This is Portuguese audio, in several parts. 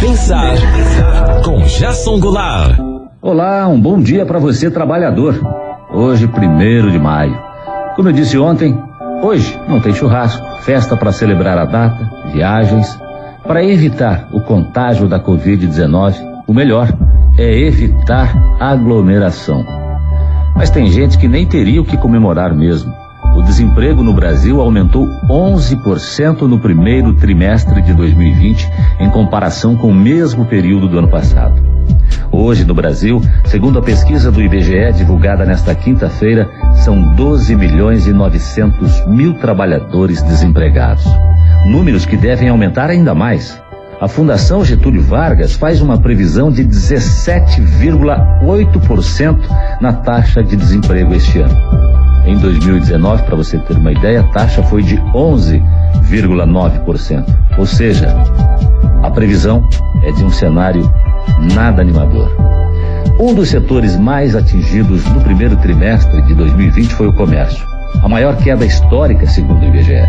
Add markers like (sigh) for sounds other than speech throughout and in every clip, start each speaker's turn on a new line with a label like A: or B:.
A: pensar com Jason Goulart.
B: Olá, um bom dia para você trabalhador. Hoje, primeiro de maio. Como eu disse ontem, hoje não tem churrasco, festa para celebrar a data, viagens. Para evitar o contágio da Covid-19, o melhor é evitar aglomeração. Mas tem gente que nem teria o que comemorar mesmo. Desemprego no Brasil aumentou 11% no primeiro trimestre de 2020, em comparação com o mesmo período do ano passado. Hoje, no Brasil, segundo a pesquisa do IBGE divulgada nesta quinta-feira, são 12 milhões e 900 mil trabalhadores desempregados. Números que devem aumentar ainda mais. A Fundação Getúlio Vargas faz uma previsão de 17,8% na taxa de desemprego este ano. Em 2019, para você ter uma ideia, a taxa foi de 11,9%. Ou seja, a previsão é de um cenário nada animador. Um dos setores mais atingidos no primeiro trimestre de 2020 foi o comércio. A maior queda histórica, segundo o IBGE.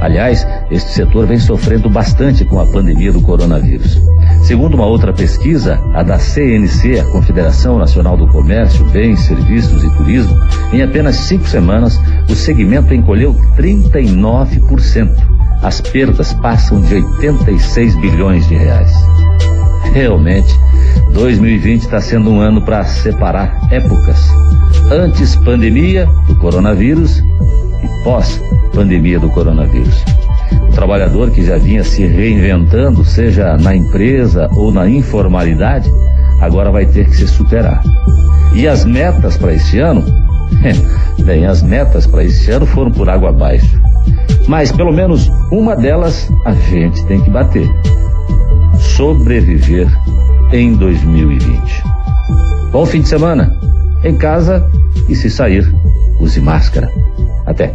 B: Aliás, este setor vem sofrendo bastante com a pandemia do coronavírus. Segundo uma outra pesquisa, a da CNC, a Confederação Nacional do Comércio, Bens, Serviços e Turismo, em apenas cinco semanas, o segmento encolheu 39%. As perdas passam de 86 bilhões de reais. Realmente, 2020 está sendo um ano para separar épocas. Antes pandemia do coronavírus e pós pandemia do coronavírus. Trabalhador que já vinha se reinventando, seja na empresa ou na informalidade, agora vai ter que se superar. E as metas para este ano? (laughs) Bem, as metas para este ano foram por água abaixo. Mas pelo menos uma delas a gente tem que bater. Sobreviver em 2020. Bom fim de semana. Em casa e se sair, use máscara. Até.